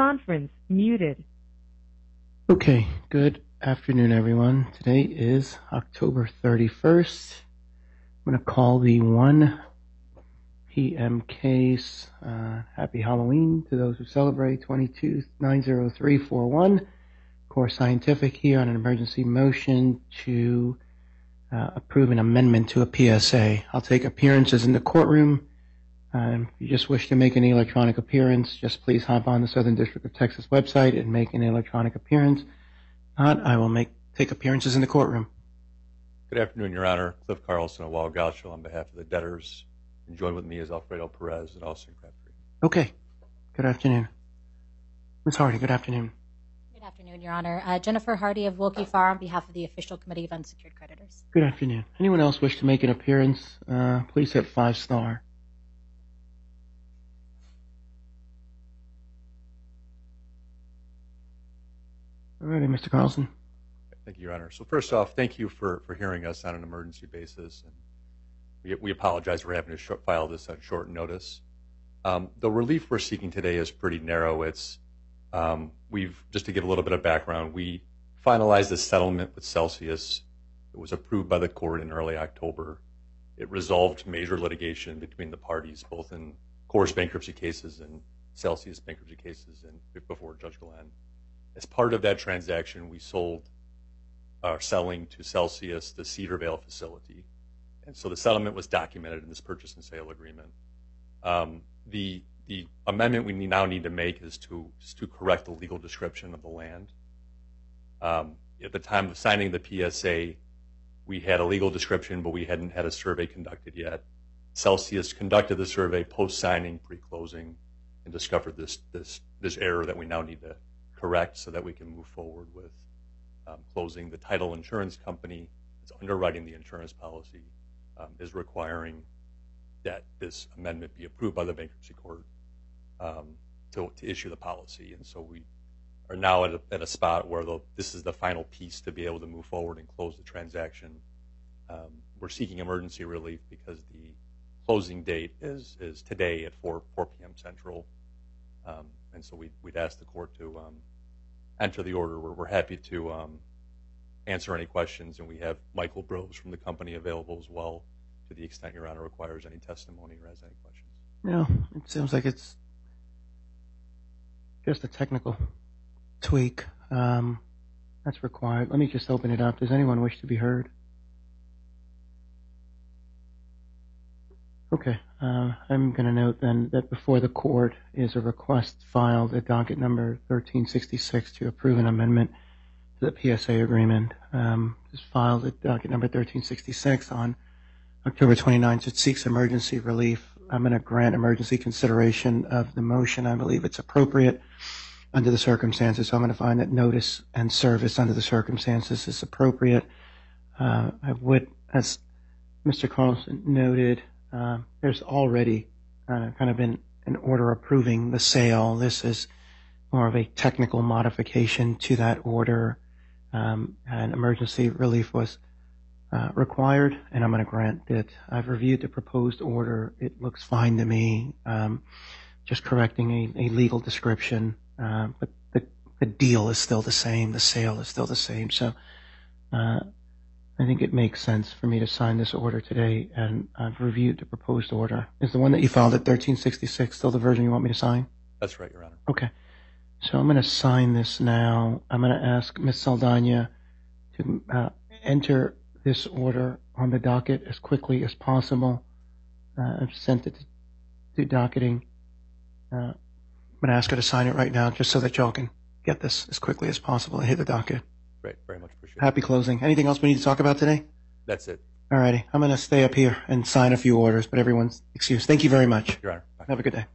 conference muted. Okay, good afternoon, everyone. Today is October 31st. I'm going to call the 1 p.m. case uh, Happy Halloween to those who celebrate 2290341. Core Scientific here on an emergency motion to uh, approve an amendment to a PSA. I'll take appearances in the courtroom. Um, if you just wish to make an electronic appearance, just please hop on the Southern District of Texas website and make an electronic appearance. Not, I will make take appearances in the courtroom. Good afternoon, Your Honor. Cliff Carlson of Weil Gotshal on behalf of the debtors. And joined with me is Alfredo Perez and Austin Crabtree. Okay. Good afternoon. Ms. Hardy, good afternoon. Good afternoon, Your Honor. Uh, Jennifer Hardy of Willkie Farr on behalf of the Official Committee of Unsecured Creditors. Good afternoon. Anyone else wish to make an appearance? Uh, please hit five star. All righty, Mr. Carlson. Thank you, Your Honor. So first off, thank you for, hearing us on an emergency basis. We, apologize for having to file this on short notice. Um, the relief we're seeking today is pretty narrow. It's um, we've just to give a little bit of background. We finalized a settlement with Celsius. It was approved by the court in early October. It resolved major litigation between the parties, both in Core's bankruptcy cases and Celsius bankruptcy cases, and before Judge Glenn. As part of that transaction, we sold are selling to Celsius the Cedarvale facility. And so the settlement was documented in this purchase and sale agreement. Um, the, the amendment we now need to make is to, to correct the legal description of the land. Um, at the time of signing the PSA, we had a legal description, but we hadn't had a survey conducted yet. Celsius conducted the survey post-signing, pre-closing, and discovered this, this, this error that we now need to correct so that we can move forward with um, closing. The title insurance company that's underwriting the insurance policy, um, is requiring that this amendment be approved by the bankruptcy court um, to, issue the policy. And so we are now at a, spot where this is the final piece to be able to move forward and close the transaction. We're seeking emergency relief because the closing date is, today at 4, 4 p.m. Central. Um, and so we, would ask the court to um, enter the order. We're, happy to um, answer any questions, and we have Michael Bros from the company available as well to the extent Your Honor requires any testimony or has any questions. No, it seems like it's just a technical tweak that's required. Let me just open it up. Does anyone wish to be heard? Okay, uh, I'm going to note then that before the court is a request filed at docket number 1366 to approve an amendment to the PSA agreement. Um, is filed at docket number 1366 on October 29th. It seeks emergency relief. I'm going to grant emergency consideration of the motion. I believe it's appropriate under the circumstances. So I'm going to find that notice and service under the circumstances is appropriate. Uh, I would, as Mr. Carlson noted, uh, there's already uh, kind of been an order approving the sale. This is more of a technical modification to that order, um, and emergency relief was uh, required, and I'm going to grant it. I've reviewed the proposed order. It looks fine to me. Um, just correcting a, a legal description, uh, but the, the deal is still the same. The sale is still the same. So uh, I think it makes sense for me to sign this order today, and I've reviewed the proposed order. Is the one that you filed at 1366 still the version you want me to sign? That's right, Your Honor. Okay. So I'm going to sign this now. I'm going to ask Ms. Saldana to uh, enter this order on the docket as quickly as possible. Uh, I've sent it to docketing. Uh, I'm going to ask her to sign it right now just so that y'all can get this as quickly as possible and hit the docket. Great, very much appreciated. Happy closing. Anything else we need to talk about today? That's it. All righty. I'm going to stay up here and sign a few orders, but everyone's excused. Thank you very much. Your Honor. Bye. Have a good day.